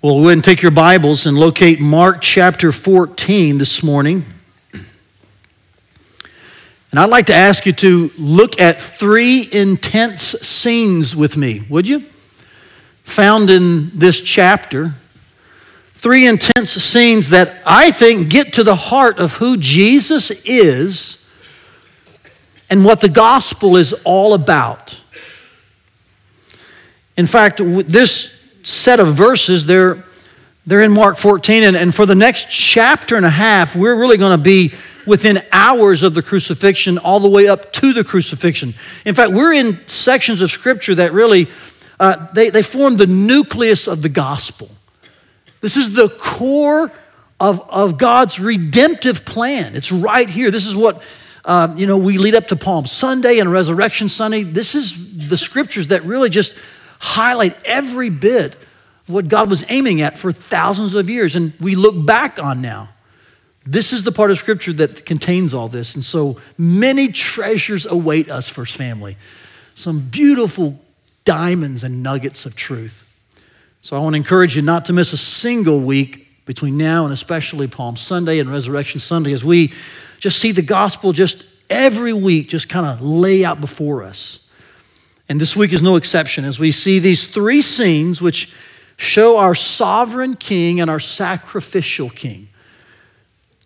Well, go ahead and take your Bibles and locate Mark chapter 14 this morning. And I'd like to ask you to look at three intense scenes with me, would you? Found in this chapter. Three intense scenes that I think get to the heart of who Jesus is and what the gospel is all about. In fact, this set of verses, they're, they're in Mark 14. And, and for the next chapter and a half, we're really going to be within hours of the crucifixion all the way up to the crucifixion. In fact, we're in sections of Scripture that really, uh, they, they form the nucleus of the gospel. This is the core of, of God's redemptive plan. It's right here. This is what, uh, you know, we lead up to Palm Sunday and Resurrection Sunday. This is the scriptures that really just highlight every bit what God was aiming at for thousands of years and we look back on now. This is the part of Scripture that contains all this. And so many treasures await us, First Family. Some beautiful diamonds and nuggets of truth. So I want to encourage you not to miss a single week between now and especially Palm Sunday and Resurrection Sunday as we just see the gospel just every week just kind of lay out before us. And this week is no exception as we see these three scenes which show our sovereign king and our sacrificial king.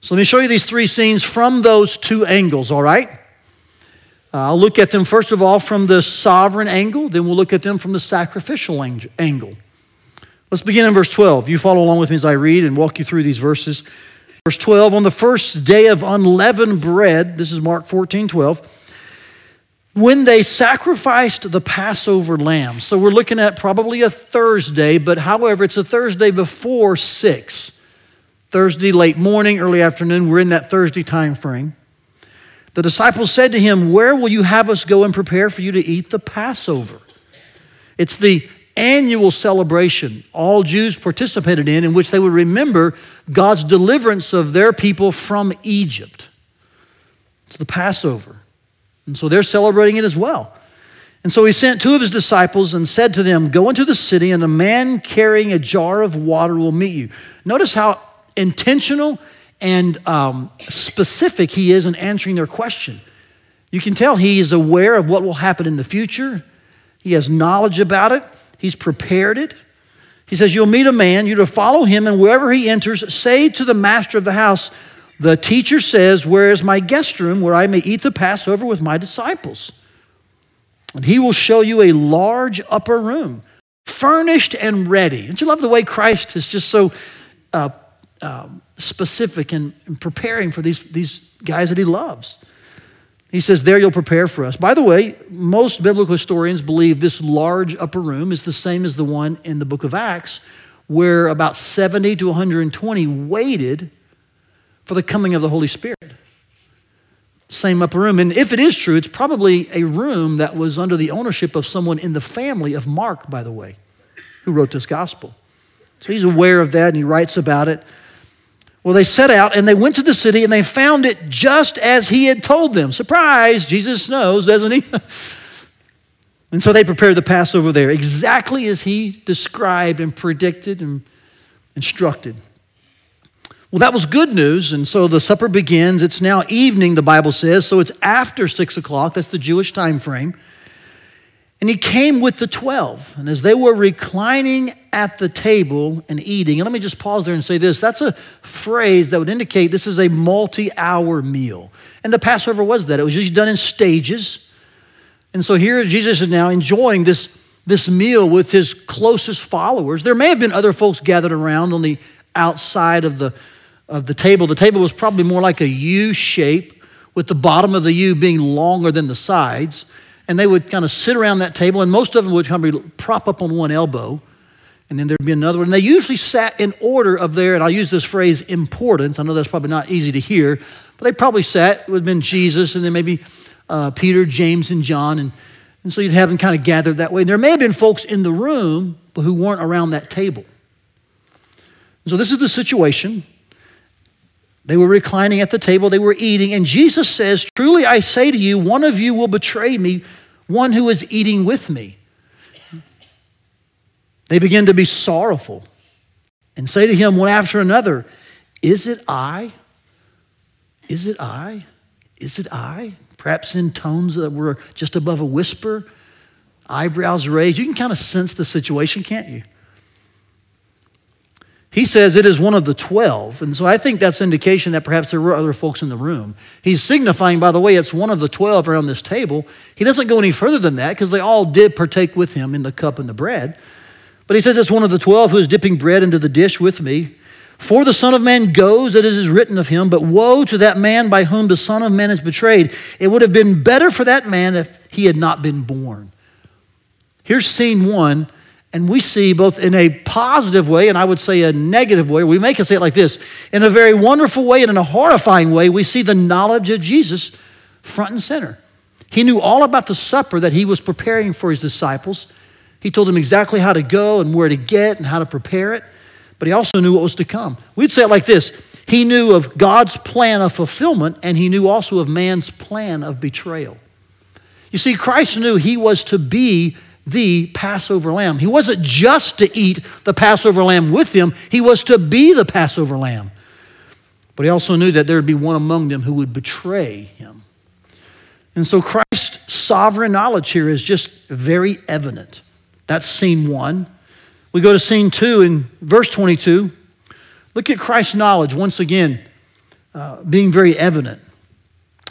So let me show you these three scenes from those two angles, all right? Uh, I'll look at them first of all from the sovereign angle, then we'll look at them from the sacrificial angle. Let's begin in verse 12. You follow along with me as I read and walk you through these verses. Verse 12, on the first day of unleavened bread, this is Mark 14, 12 when they sacrificed the Passover lamb. So we're looking at probably a Thursday, but however, it's a Thursday before 6. Thursday late morning, early afternoon, we're in that Thursday time frame. The disciples said to him, Where will you have us go and prepare for you to eat the Passover? It's the annual celebration all Jews participated in, in which they would remember God's deliverance of their people from Egypt. It's the Passover. And so they're celebrating it as well. And so he sent two of his disciples and said to them, Go into the city, and a man carrying a jar of water will meet you. Notice how intentional and um, specific he is in answering their question. You can tell he is aware of what will happen in the future, he has knowledge about it, he's prepared it. He says, You'll meet a man, you're to follow him, and wherever he enters, say to the master of the house, the teacher says, Where is my guest room where I may eat the Passover with my disciples? And he will show you a large upper room, furnished and ready. Don't you love the way Christ is just so uh, uh, specific in, in preparing for these, these guys that he loves? He says, There you'll prepare for us. By the way, most biblical historians believe this large upper room is the same as the one in the book of Acts, where about 70 to 120 waited for the coming of the Holy Spirit. Same upper room. And if it is true, it's probably a room that was under the ownership of someone in the family of Mark, by the way, who wrote this gospel. So he's aware of that and he writes about it. Well, they set out and they went to the city and they found it just as he had told them. Surprise, Jesus knows, doesn't he? and so they prepared the Passover there, exactly as he described and predicted and instructed. Well, that was good news. And so the supper begins. It's now evening, the Bible says. So it's after six o'clock. That's the Jewish time frame. And he came with the 12. And as they were reclining at the table and eating, and let me just pause there and say this that's a phrase that would indicate this is a multi hour meal. And the Passover was that, it was usually done in stages. And so here Jesus is now enjoying this, this meal with his closest followers. There may have been other folks gathered around on the outside of the of the table. The table was probably more like a U shape, with the bottom of the U being longer than the sides. And they would kind of sit around that table, and most of them would kind of prop up on one elbow. And then there'd be another one. And they usually sat in order of their, and I'll use this phrase, importance. I know that's probably not easy to hear, but they probably sat, it would have been Jesus, and then maybe uh, Peter, James, and John. And, and so you'd have them kind of gathered that way. And there may have been folks in the room, but who weren't around that table. So this is the situation. They were reclining at the table, they were eating, and Jesus says, Truly I say to you, one of you will betray me, one who is eating with me. They begin to be sorrowful. and say to him one after another, Is it I? Is it I? Is it I? Perhaps in tones that were just above a whisper, eyebrows raised. You can kind of sense the situation, can't you? He says it is one of the 12. And so I think that's indication that perhaps there were other folks in the room. He's signifying, by the way, it's one of the 12 around this table. He doesn't go any further than that because they all did partake with him in the cup and the bread. But he says it's one of the 12 who is dipping bread into the dish with me. For the Son of Man goes, as it is written of him, but woe to that man by whom the Son of Man is betrayed. It would have been better for that man if he had not been born. Here's scene one and we see both in a positive way and I would say a negative way. We make it say it like this in a very wonderful way and in a horrifying way, we see the knowledge of Jesus front and center. He knew all about the supper that he was preparing for his disciples. He told them exactly how to go and where to get and how to prepare it, but he also knew what was to come. We'd say it like this He knew of God's plan of fulfillment, and he knew also of man's plan of betrayal. You see, Christ knew he was to be the Passover lamb. He wasn't just to eat the Passover lamb with them, he was to be the Passover lamb. But he also knew that there would be one among them who would betray him. And so Christ's sovereign knowledge here is just very evident. That's scene one. We go to scene two in verse 22. Look at Christ's knowledge once again uh, being very evident.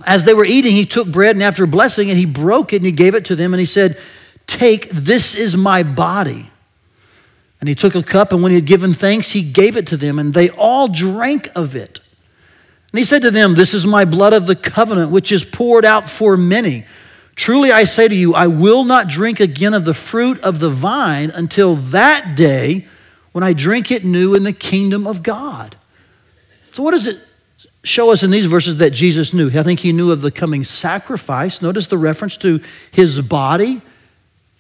As they were eating, he took bread and after blessing it, he broke it and he gave it to them and he said, Take, this is my body. And he took a cup, and when he had given thanks, he gave it to them, and they all drank of it. And he said to them, This is my blood of the covenant, which is poured out for many. Truly I say to you, I will not drink again of the fruit of the vine until that day when I drink it new in the kingdom of God. So, what does it show us in these verses that Jesus knew? I think he knew of the coming sacrifice. Notice the reference to his body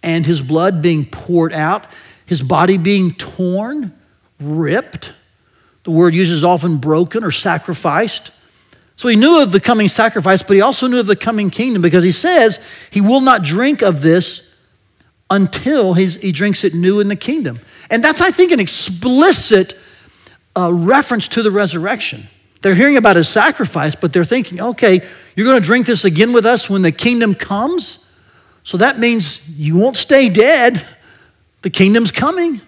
and his blood being poured out, his body being torn, ripped. The word uses often broken or sacrificed. So he knew of the coming sacrifice, but he also knew of the coming kingdom because he says he will not drink of this until he drinks it new in the kingdom. And that's, I think, an explicit uh, reference to the resurrection. They're hearing about his sacrifice, but they're thinking, okay, you're going to drink this again with us when the kingdom comes? So that means you won't stay dead. The kingdom's coming.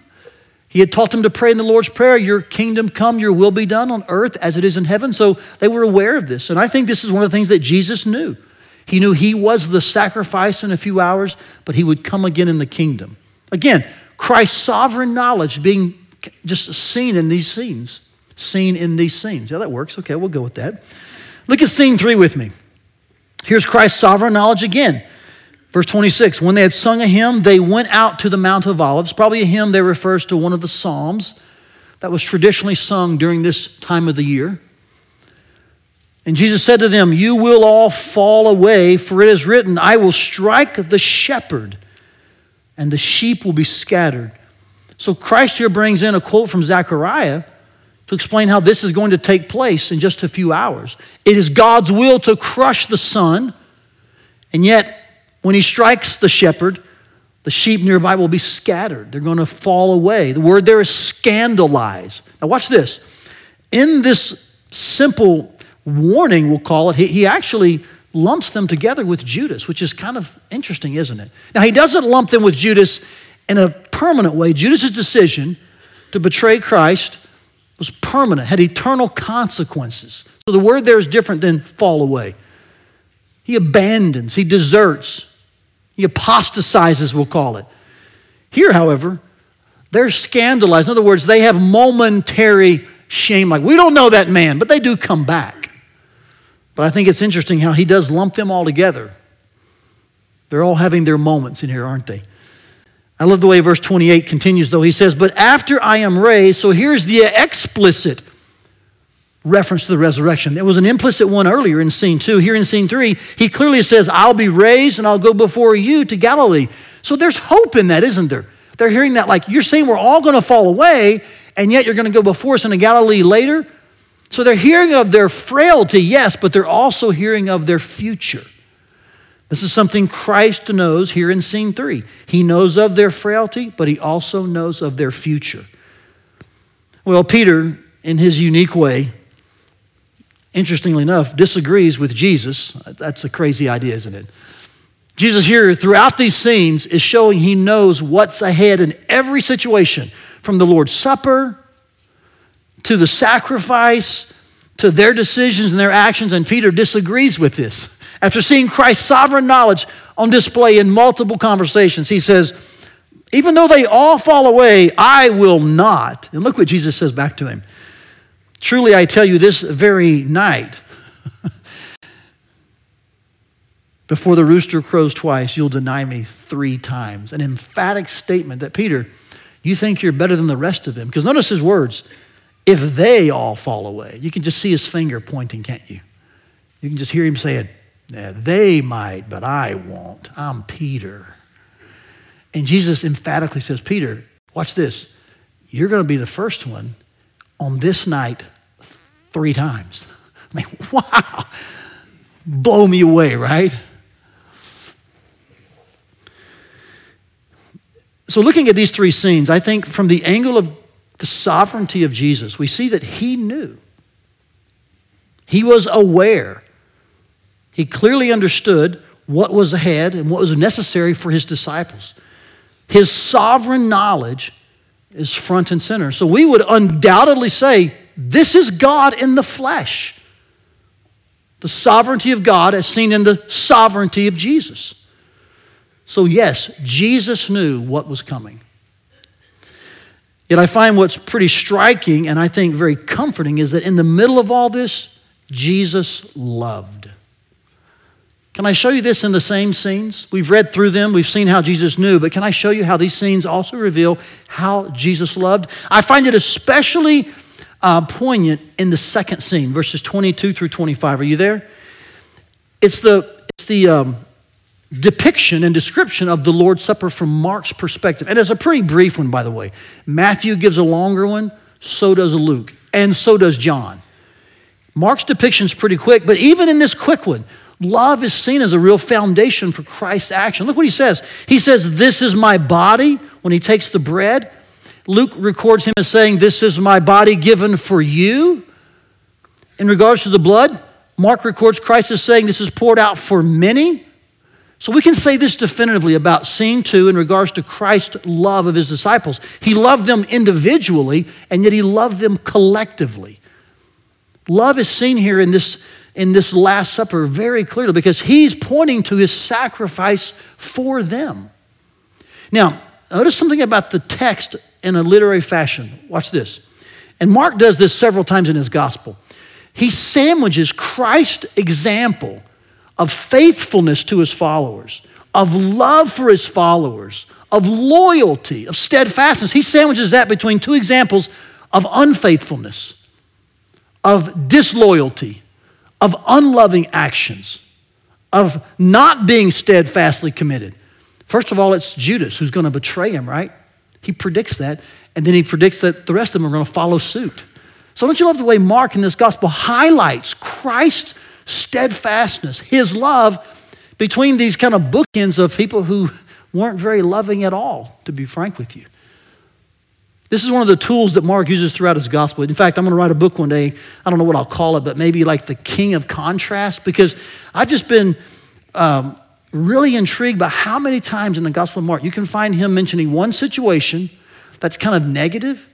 He had taught them to pray in the Lord's Prayer, Your kingdom come, your will be done on earth as it is in heaven. So they were aware of this. And I think this is one of the things that Jesus knew. He knew he was the sacrifice in a few hours, but he would come again in the kingdom. Again, Christ's sovereign knowledge being just seen in these scenes. Seen in these scenes. Yeah, that works. Okay, we'll go with that. Look at scene three with me. Here's Christ's sovereign knowledge again. Verse 26 When they had sung a hymn, they went out to the Mount of Olives. Probably a hymn that refers to one of the Psalms that was traditionally sung during this time of the year. And Jesus said to them, You will all fall away, for it is written, I will strike the shepherd, and the sheep will be scattered. So Christ here brings in a quote from Zechariah to explain how this is going to take place in just a few hours. It is God's will to crush the Son, and yet when he strikes the shepherd, the sheep nearby will be scattered. They're going to fall away. The word there is scandalize. Now, watch this. In this simple warning, we'll call it, he, actually lumps them together with Judas, which is kind of interesting, isn't it? Now, he doesn't lump them with Judas in a permanent way. Judas' decision to betray Christ was permanent, had eternal consequences. So the word there is different than fall away. He abandons, he deserts, he apostatizes, we'll call it. Here, however, they're scandalized. In other words, they have momentary shame, like, we don't know that man, but they do come back. But I think it's interesting how he does lump them all together. They're all having their moments in here, aren't they? I love the way verse 28 continues, though. He says, But after I am raised, so here's the explicit reference to the resurrection. There was an implicit one earlier in scene two. Here in scene three, he clearly says, I'll be raised and I'll go before you to Galilee. So there's hope in that, isn't there? They're hearing that, like, you're saying we're all going to fall away, and yet you're going to go before us into Galilee later. So they're hearing of their frailty, yes, but they're also hearing of their future. This is something Christ knows here in scene three. He knows of their frailty, but he also knows of their future. Well, Peter, in his unique way, interestingly enough, disagrees with Jesus. That's a crazy idea, isn't it? Jesus here, throughout these scenes, is showing he knows what's ahead in every situation, from the Lord's Supper to the sacrifice to their decisions and their actions. And Peter disagrees with this. After seeing Christ's sovereign knowledge on display in multiple conversations, he says, Even though they all fall away, I will not. And look what Jesus says back to him Truly, I tell you, this very night, before the rooster crows twice, you'll deny me three times. An emphatic statement that Peter, you think you're better than the rest of them. Because notice his words if they all fall away. You can just see his finger pointing, can't you? You can just hear him saying, yeah, They might, but I won't. I'm Peter. And Jesus emphatically says, Peter, watch this. You're going to be the first one on this night three times. I mean, wow. Blow me away, right? So, looking at these three scenes, I think from the angle of the sovereignty of Jesus, we see that he knew. He was aware. He clearly understood what was ahead and what was necessary for his disciples. His sovereign knowledge is front and center. So we would undoubtedly say this is God in the flesh. The sovereignty of God as seen in the sovereignty of Jesus. So, yes, Jesus knew what was coming. Yet I find what's pretty striking and I think very comforting is that in the middle of all this, Jesus loved. Can I show you this in the same scenes? We've read through them, we've seen how Jesus knew, but can I show you how these scenes also reveal how Jesus loved? I find it especially uh, poignant in the second scene, verses 22 through 25. Are you there? It's the, it's the um, depiction and description of the Lord's Supper from Mark's perspective. And it's a pretty brief one, by the way. Matthew gives a longer one, so does Luke, and so does John. Mark's depiction is pretty quick, but even in this quick one, love is seen as a real foundation for Christ's action. Look what he says. He says, This is my body when he takes the bread. Luke records him as saying, This is my body given for you. In regards to the blood, Mark records Christ as saying, This is poured out for many. So we can say this definitively about scene two in regards to Christ's love of his disciples. He loved them individually, and yet he loved them collectively. Love is seen here in this, in this Last Supper very clearly because he's pointing to his sacrifice for them. Now, notice something about the text in a literary fashion. Watch this. And Mark does this several times in his gospel. He sandwiches Christ's example of faithfulness to his followers, of love for his followers, of loyalty, of steadfastness. He sandwiches that between two examples of unfaithfulness, of disloyalty, of unloving actions, of not being steadfastly committed. First of all, it's Judas who's going to betray him, right? He predicts that, and then he predicts that the rest of them are going to follow suit. So, don't you love the way Mark in this gospel highlights Christ's steadfastness, his love between these kind of bookends of people who weren't very loving at all, to be frank with you. This is one of the tools that Mark uses throughout his gospel. In fact, I'm going to write a book one day. I don't know what I'll call it, but maybe like the king of contrast, because I've just been um, really intrigued by how many times in the gospel of Mark you can find him mentioning one situation that's kind of negative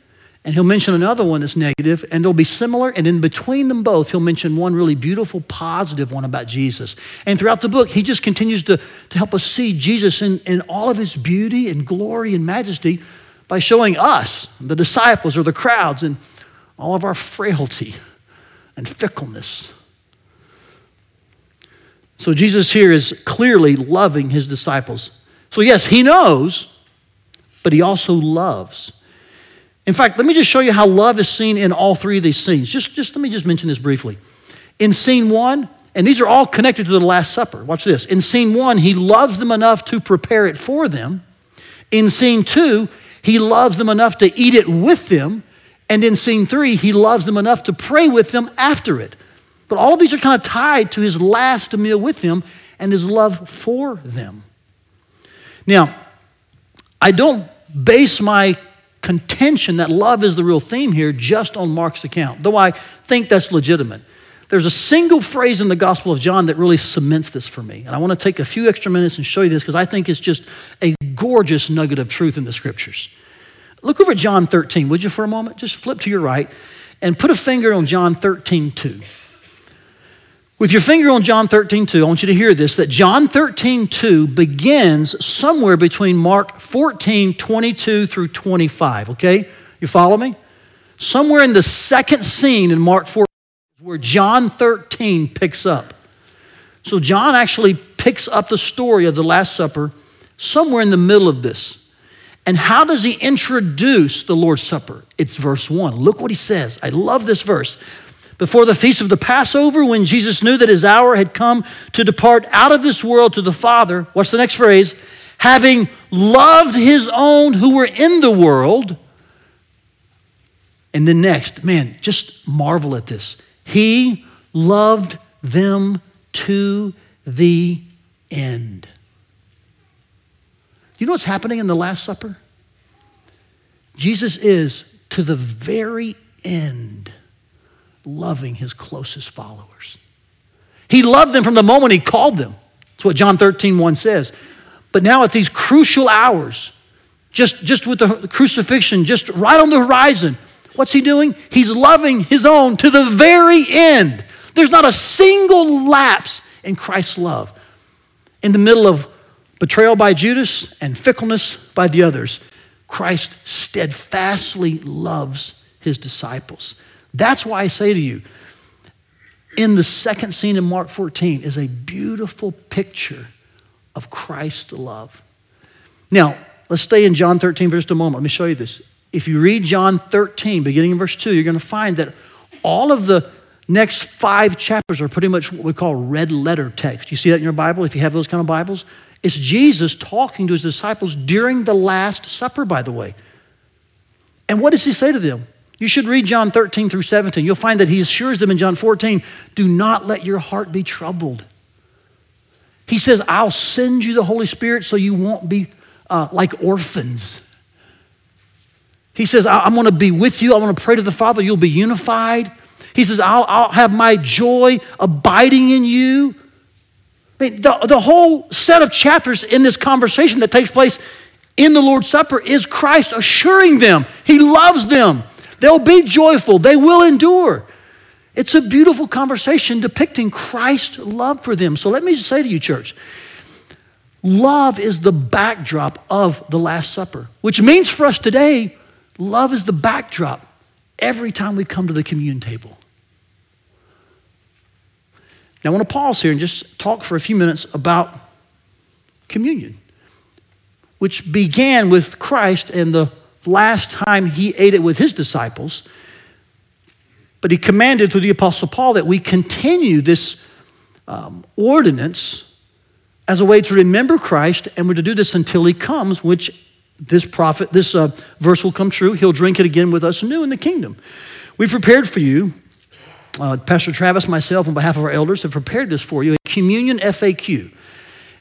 and he'll mention another one that's negative, and they'll be similar. And in between them both, he'll mention one really beautiful, positive one about Jesus. And throughout the book, he just continues to, to help us see Jesus in, in all of his beauty and glory and majesty by showing us, the disciples or the crowds, and all of our frailty and fickleness. So Jesus here is clearly loving his disciples. So, yes, he knows, but he also loves. In fact, let me just show you how love is seen in all three of these scenes. Just, just let me just mention this briefly. In scene one, and these are all connected to the Last Supper. Watch this. In scene one, he loves them enough to prepare it for them. In scene two, he loves them enough to eat it with them. And in scene three, he loves them enough to pray with them after it. But all of these are kind of tied to his last meal with them and his love for them. Now, I don't base my contention that love is the real theme here just on Mark's account, though I think that's legitimate. There's a single phrase in the Gospel of John that really cements this for me. And I want to take a few extra minutes and show you this because I think it's just a gorgeous nugget of truth in the scriptures. Look over at John 13, would you, for a moment? Just flip to your right and put a finger on John 13, 2. With your finger on John 13, 2, I want you to hear this that John 13, 2 begins somewhere between Mark 14, 22 through 25, okay? You follow me? Somewhere in the second scene in Mark 14 where John 13 picks up. So John actually picks up the story of the Last Supper somewhere in the middle of this. And how does he introduce the Lord's Supper? It's verse 1. Look what he says. I love this verse. Before the feast of the Passover, when Jesus knew that his hour had come to depart out of this world to the Father, what's the next phrase? Having loved his own who were in the world. And then next, man, just marvel at this. He loved them to the end. You know what's happening in the Last Supper? Jesus is to the very end loving his closest followers. He loved them from the moment he called them. That's what John 13, 1 says. But now at these crucial hours, just, just with the crucifixion, just right on the horizon, What's he doing? He's loving his own to the very end. There's not a single lapse in Christ's love. In the middle of betrayal by Judas and fickleness by the others, Christ steadfastly loves his disciples. That's why I say to you, in the second scene in Mark 14 is a beautiful picture of Christ's love. Now, let's stay in John 13 for just a moment. Let me show you this if you read John 13, beginning in verse 2, you're going to find that all of the next five chapters are pretty much what we call red letter text. You see that in your Bible if you have those kind of Bibles? It's Jesus talking to his disciples during the Last Supper, by the way. And what does he say to them? You should read John 13 through 17. You'll find that he assures them in John 14 do not let your heart be troubled. He says, I'll send you the Holy Spirit so you won't be uh, like orphans. He says, I'm going to be with you. I'm going to pray to the Father. You'll be unified. He says, I'll, I'll have my joy abiding in you. I mean, the, the whole set of chapters in this conversation that takes place in the Lord's Supper is Christ assuring them He loves them. They'll be joyful, they will endure. It's a beautiful conversation depicting Christ's love for them. So let me just say to you, church, love is the backdrop of the Last Supper, which means for us today, Love is the backdrop every time we come to the communion table. Now, I want to pause here and just talk for a few minutes about communion, which began with Christ and the last time he ate it with his disciples. But he commanded through the Apostle Paul that we continue this um, ordinance as a way to remember Christ, and we're to do this until he comes, which this prophet, this uh, verse will come true. He'll drink it again with us anew in the kingdom. We've prepared for you, uh, Pastor Travis, myself, on behalf of our elders, have prepared this for you a communion FAQ.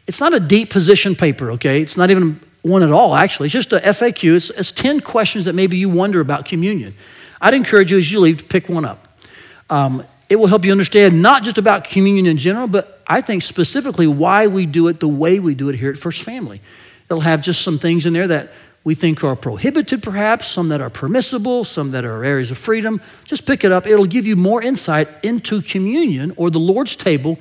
It's not a deep position paper, okay? It's not even one at all, actually. It's just a FAQ. It's, it's 10 questions that maybe you wonder about communion. I'd encourage you as you leave to pick one up. Um, it will help you understand not just about communion in general, but I think specifically why we do it the way we do it here at First Family. It'll have just some things in there that we think are prohibited, perhaps, some that are permissible, some that are areas of freedom. Just pick it up. It'll give you more insight into communion or the Lord's table,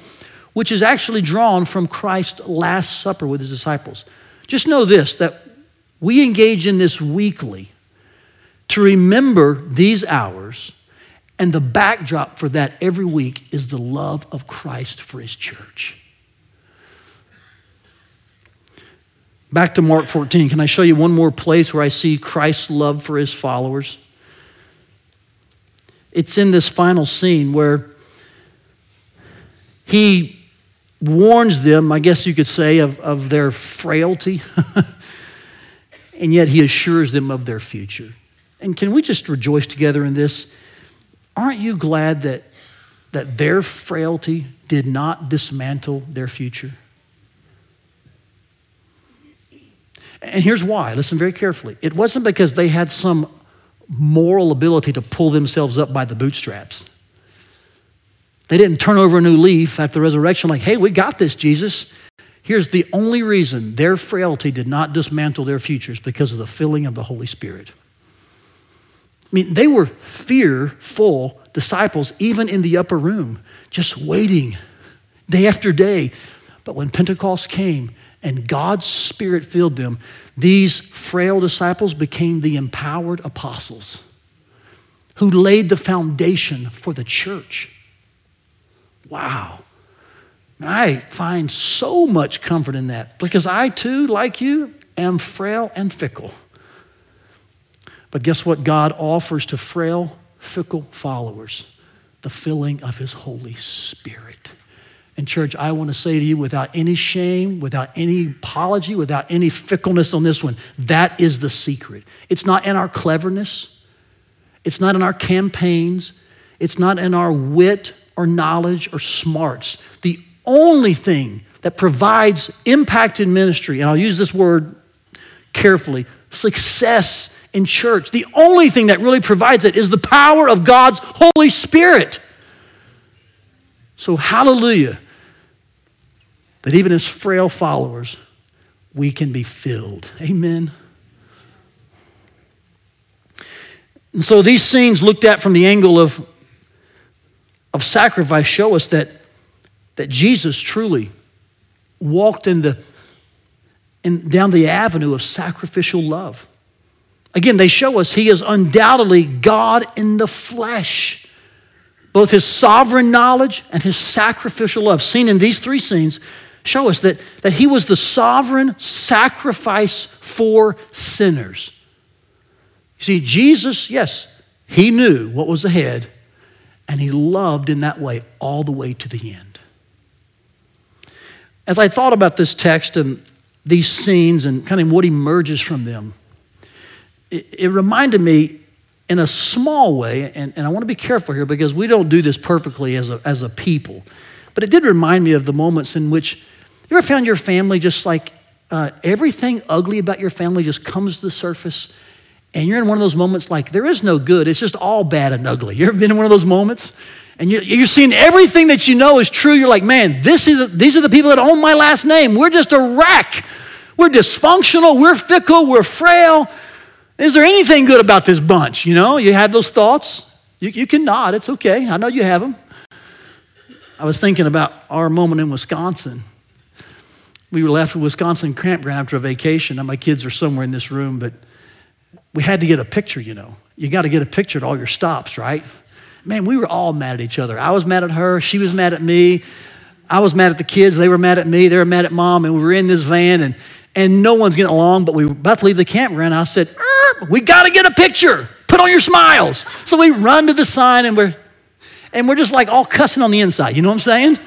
which is actually drawn from Christ's Last Supper with his disciples. Just know this that we engage in this weekly to remember these hours, and the backdrop for that every week is the love of Christ for his church. Back to Mark 14. Can I show you one more place where I see Christ's love for his followers? It's in this final scene where he warns them, I guess you could say, of, of their frailty, and yet he assures them of their future. And can we just rejoice together in this? Aren't you glad that, that their frailty did not dismantle their future? And here's why listen very carefully. It wasn't because they had some moral ability to pull themselves up by the bootstraps. They didn't turn over a new leaf after the resurrection, like, hey, we got this, Jesus. Here's the only reason their frailty did not dismantle their futures because of the filling of the Holy Spirit. I mean, they were fearful disciples, even in the upper room, just waiting day after day. But when Pentecost came and God's Spirit filled them, these frail disciples became the empowered apostles who laid the foundation for the church. Wow. I find so much comfort in that because I too, like you, am frail and fickle. But guess what God offers to frail, fickle followers? The filling of His Holy Spirit. And, church, I want to say to you without any shame, without any apology, without any fickleness on this one, that is the secret. It's not in our cleverness, it's not in our campaigns, it's not in our wit or knowledge or smarts. The only thing that provides impact in ministry, and I'll use this word carefully success in church, the only thing that really provides it is the power of God's Holy Spirit. So, hallelujah, that even as frail followers, we can be filled. Amen. And so these scenes looked at from the angle of, of sacrifice show us that that Jesus truly walked in the, in, down the avenue of sacrificial love. Again, they show us he is undoubtedly God in the flesh. Both his sovereign knowledge and his sacrificial love, seen in these three scenes, show us that, that he was the sovereign sacrifice for sinners. You see, Jesus, yes, he knew what was ahead, and he loved in that way all the way to the end. As I thought about this text and these scenes and kind of what emerges from them, it, it reminded me in a small way, and, and I want to be careful here because we don't do this perfectly as a, as a people, but it did remind me of the moments in which you ever found your family just like uh, everything ugly about your family just comes to the surface, and you're in one of those moments like there is no good, it's just all bad and ugly. You ever been in one of those moments? and you're seeing everything that you know is true. You're like, man, this is, these are the people that own my last name. We're just a wreck. We're dysfunctional. We're fickle. We're frail. Is there anything good about this bunch? You know, you have those thoughts. You, you can nod. It's okay. I know you have them. I was thinking about our moment in Wisconsin. We were left at Wisconsin campground after a vacation. Now, my kids are somewhere in this room, but we had to get a picture, you know. You got to get a picture at all your stops, right? man, we were all mad at each other. I was mad at her. She was mad at me. I was mad at the kids. They were mad at me. They were mad at mom. And we were in this van and, and no one's getting along. But we were about to leave the campground. I said, we got to get a picture. Put on your smiles. So we run to the sign and we're, and we're just like all cussing on the inside. You know what I'm saying?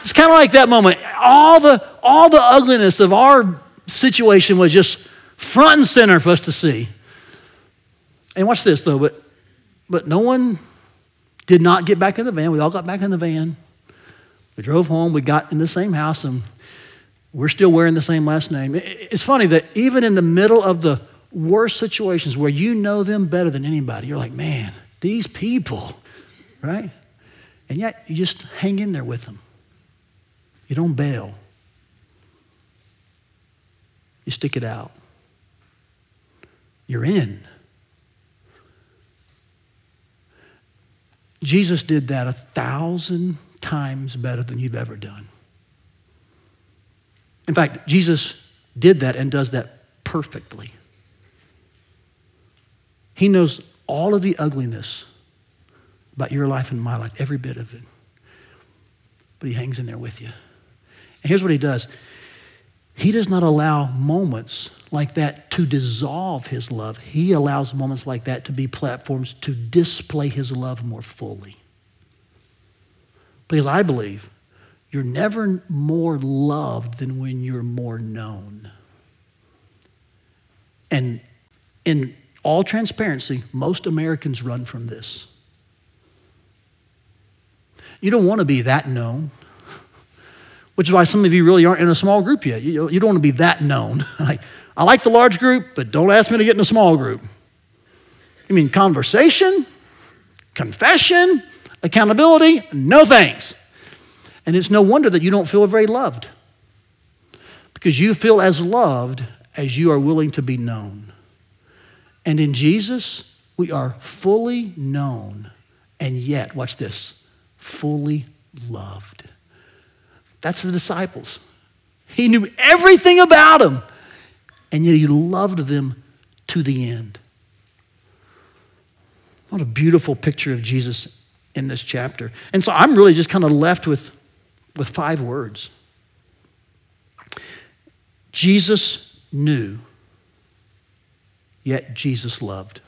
It's kind of like that moment. All the, all the ugliness of our situation was just front and center for us to see. And watch this though, but, but no one did not get back in the van. We all got back in the van. We drove home. We got in the same house, and we're still wearing the same last name. It's funny that even in the middle of the worst situations where you know them better than anybody, you're like, man, these people, right? And yet you just hang in there with them. You don't bail, you stick it out. You're in. Jesus did that a thousand times better than you've ever done. In fact, Jesus did that and does that perfectly. He knows all of the ugliness about your life and my life, every bit of it. But he hangs in there with you. And here's what he does he does not allow moments like that to dissolve his love. He allows moments like that to be platforms to display his love more fully. Because I believe you're never more loved than when you're more known. And in all transparency, most Americans run from this. You don't want to be that known which is why some of you really aren't in a small group yet. You, you don't want to be that known. like, I like the large group, but don't ask me to get in a small group. You mean conversation, confession, accountability? No thanks. And it's no wonder that you don't feel very loved because you feel as loved as you are willing to be known. And in Jesus, we are fully known and yet, watch this, fully loved. That's the disciples. He knew everything about them, and yet he loved them to the end. What a beautiful picture of Jesus in this chapter. And so I'm really just kind of left with, with five words Jesus knew, yet Jesus loved.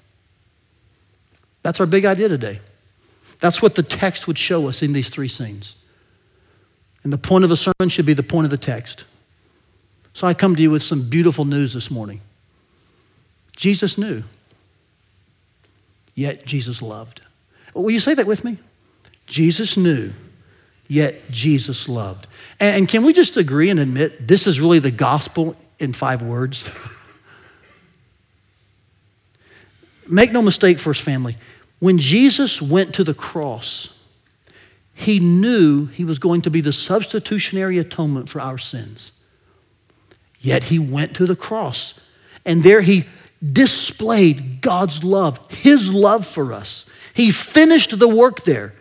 That's our big idea today. That's what the text would show us in these three scenes. And the point of the sermon should be the point of the text. So I come to you with some beautiful news this morning. Jesus knew, yet Jesus loved. Will you say that with me? Jesus knew, yet Jesus loved. And can we just agree and admit this is really the gospel in five words? Make no mistake, First Family, when Jesus went to the cross, he knew he was going to be the substitutionary atonement for our sins. Yet he went to the cross, and there he displayed God's love, his love for us. He finished the work there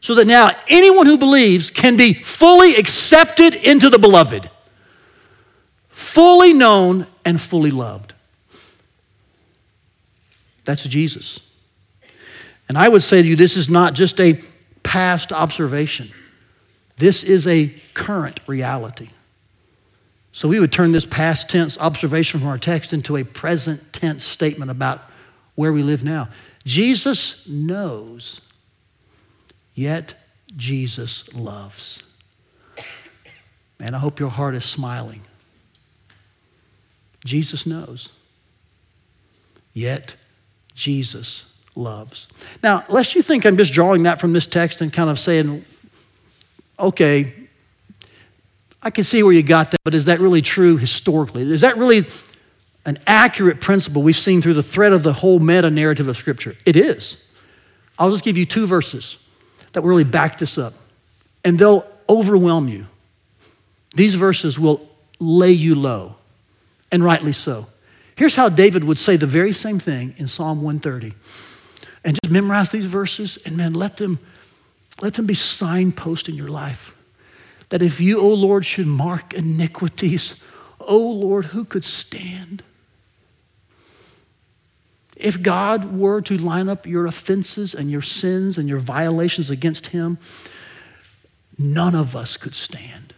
so that now anyone who believes can be fully accepted into the beloved, fully known and fully loved. That's Jesus. And I would say to you, this is not just a past observation, this is a current reality. So we would turn this past tense observation from our text into a present tense statement about where we live now. Jesus knows, yet Jesus loves. Man, I hope your heart is smiling. Jesus knows, yet Jesus loves. Now, lest you think I'm just drawing that from this text and kind of saying, okay, I can see where you got that, but is that really true historically? Is that really an accurate principle we've seen through the thread of the whole meta narrative of Scripture? It is. I'll just give you two verses that really back this up, and they'll overwhelm you. These verses will lay you low, and rightly so. Here's how David would say the very same thing in Psalm 130 and just memorize these verses and man, let them, let them be signposts in your life. That if you, O oh Lord, should mark iniquities, O oh Lord, who could stand? If God were to line up your offenses and your sins and your violations against Him, none of us could stand.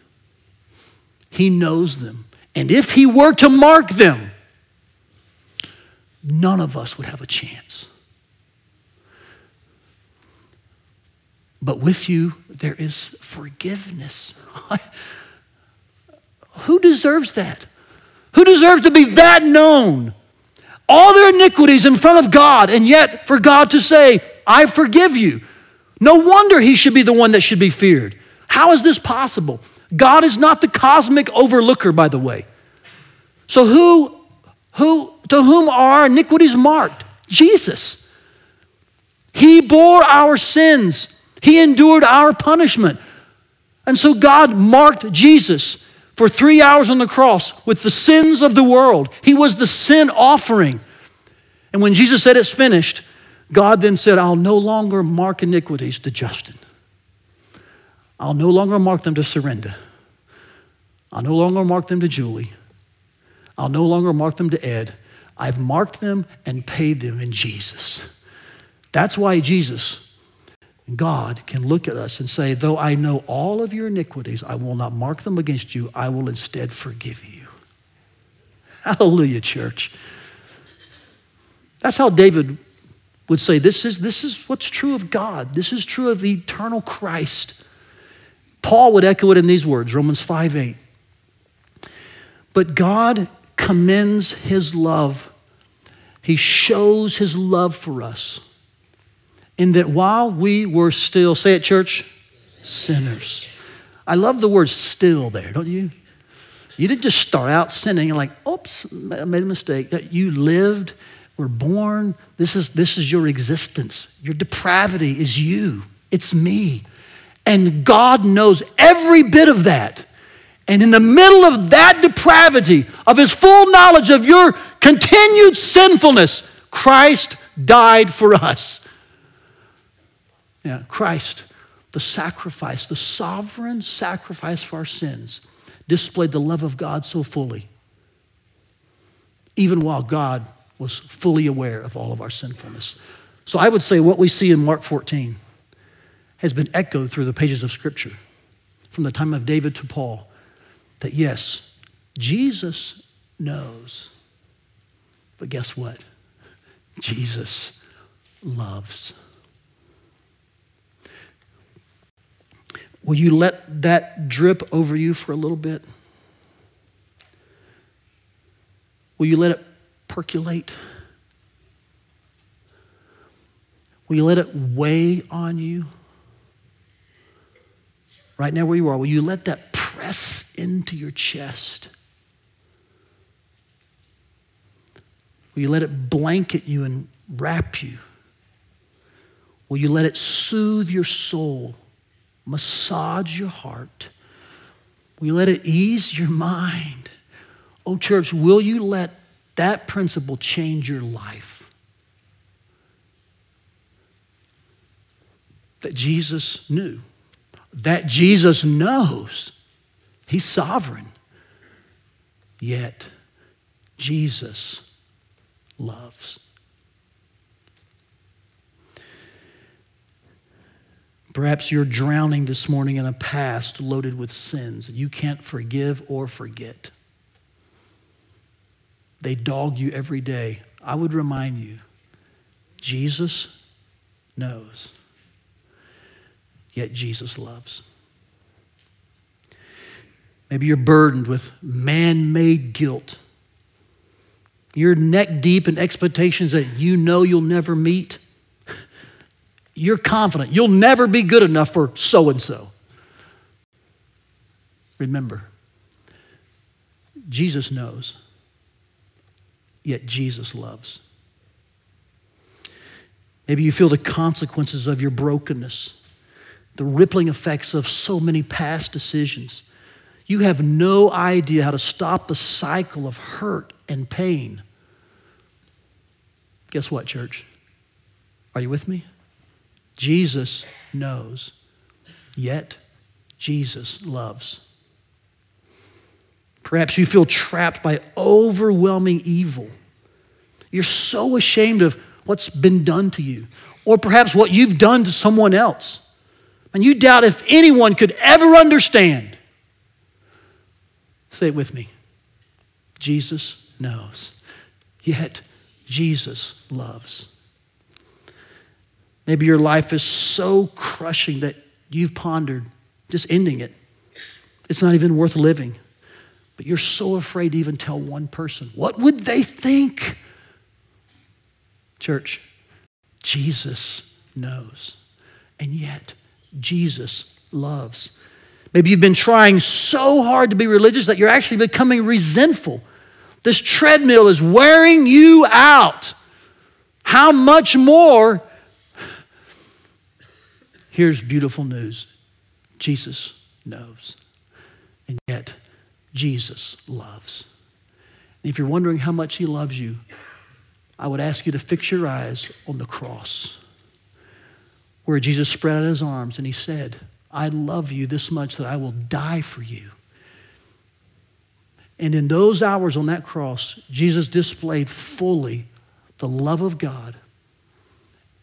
He knows them. And if He were to mark them, none of us would have a chance. But with you, there is forgiveness. Who deserves that? Who deserves to be that known? All their iniquities in front of God, and yet for God to say, I forgive you. No wonder he should be the one that should be feared. How is this possible? God is not the cosmic overlooker, by the way. So who, who, to whom are our iniquities marked? Jesus. He bore our sins. He endured our punishment. And so God marked Jesus for three hours on the cross with the sins of the world. He was the sin offering. And when Jesus said it's finished, God then said, I'll no longer mark iniquities to Justin. I'll no longer mark them to Surrender. I'll no longer mark them to Julie. I'll no longer mark them to Ed. I've marked them and paid them in Jesus. That's why Jesus God can look at us and say, Though I know all of your iniquities, I will not mark them against you. I will instead forgive you. Hallelujah, church. That's how David would say, This is, this is what's true of God. This is true of eternal Christ. Paul would echo it in these words Romans 5 8. But God commends his love, he shows his love for us in that while we were still, say it, church, sinners. I love the word still there, don't you? You didn't just start out sinning and like, oops, I made a mistake. You lived, were born. This is, this is your existence. Your depravity is you. It's me. And God knows every bit of that. And in the middle of that depravity, of his full knowledge of your continued sinfulness, Christ died for us. Yeah, Christ, the sacrifice, the sovereign sacrifice for our sins, displayed the love of God so fully, even while God was fully aware of all of our sinfulness. So I would say what we see in Mark 14 has been echoed through the pages of Scripture from the time of David to Paul that yes, Jesus knows. But guess what? Jesus loves. Will you let that drip over you for a little bit? Will you let it percolate? Will you let it weigh on you? Right now, where you are, will you let that press into your chest? Will you let it blanket you and wrap you? Will you let it soothe your soul, massage your heart? We let it ease your mind? Oh, church, will you let that principle change your life? That Jesus knew, that Jesus knows. He's sovereign. Yet, Jesus loves. Perhaps you're drowning this morning in a past loaded with sins that you can't forgive or forget. They dog you every day. I would remind you Jesus knows, yet Jesus loves. Maybe you're burdened with man made guilt you're neck deep in expectations that you know you'll never meet. You're confident you'll never be good enough for so and so. Remember, Jesus knows, yet Jesus loves. Maybe you feel the consequences of your brokenness, the rippling effects of so many past decisions. You have no idea how to stop the cycle of hurt and pain. Guess what, church? Are you with me? Jesus knows, yet Jesus loves. Perhaps you feel trapped by overwhelming evil. You're so ashamed of what's been done to you, or perhaps what you've done to someone else. And you doubt if anyone could ever understand. Say it with me Jesus knows, yet Jesus loves. Maybe your life is so crushing that you've pondered just ending it. It's not even worth living. But you're so afraid to even tell one person. What would they think? Church, Jesus knows. And yet, Jesus loves. Maybe you've been trying so hard to be religious that you're actually becoming resentful this treadmill is wearing you out. How much more? Here's beautiful news Jesus knows, and yet Jesus loves. And if you're wondering how much He loves you, I would ask you to fix your eyes on the cross where Jesus spread out his arms and he said, I love you this much that I will die for you. And in those hours on that cross, Jesus displayed fully the love of God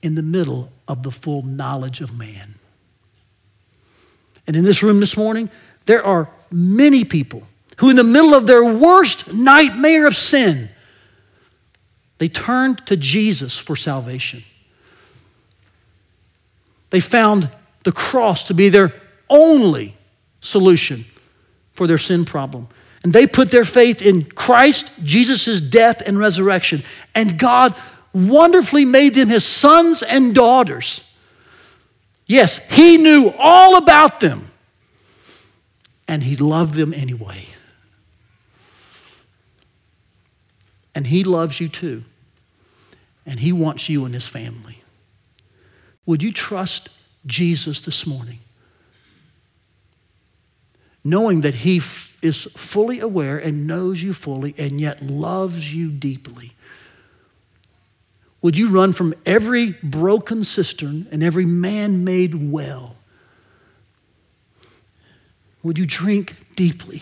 in the middle of the full knowledge of man. And in this room this morning, there are many people who, in the middle of their worst nightmare of sin, they turned to Jesus for salvation. They found the cross to be their only solution for their sin problem. And they put their faith in Christ, Jesus' death and resurrection. And God wonderfully made them his sons and daughters. Yes, he knew all about them. And he loved them anyway. And He loves you too. And He wants you in His family. Would you trust Jesus this morning? Knowing that He f- is fully aware and knows you fully and yet loves you deeply. Would you run from every broken cistern and every man made well? Would you drink deeply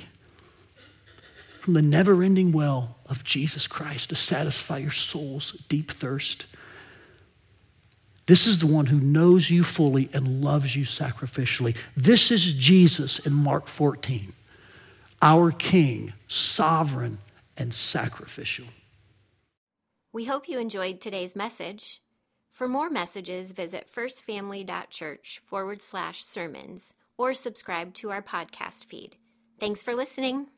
from the never ending well of Jesus Christ to satisfy your soul's deep thirst? This is the one who knows you fully and loves you sacrificially. This is Jesus in Mark 14, our King, sovereign and sacrificial. We hope you enjoyed today's message. For more messages, visit firstfamily.church forward slash sermons or subscribe to our podcast feed. Thanks for listening.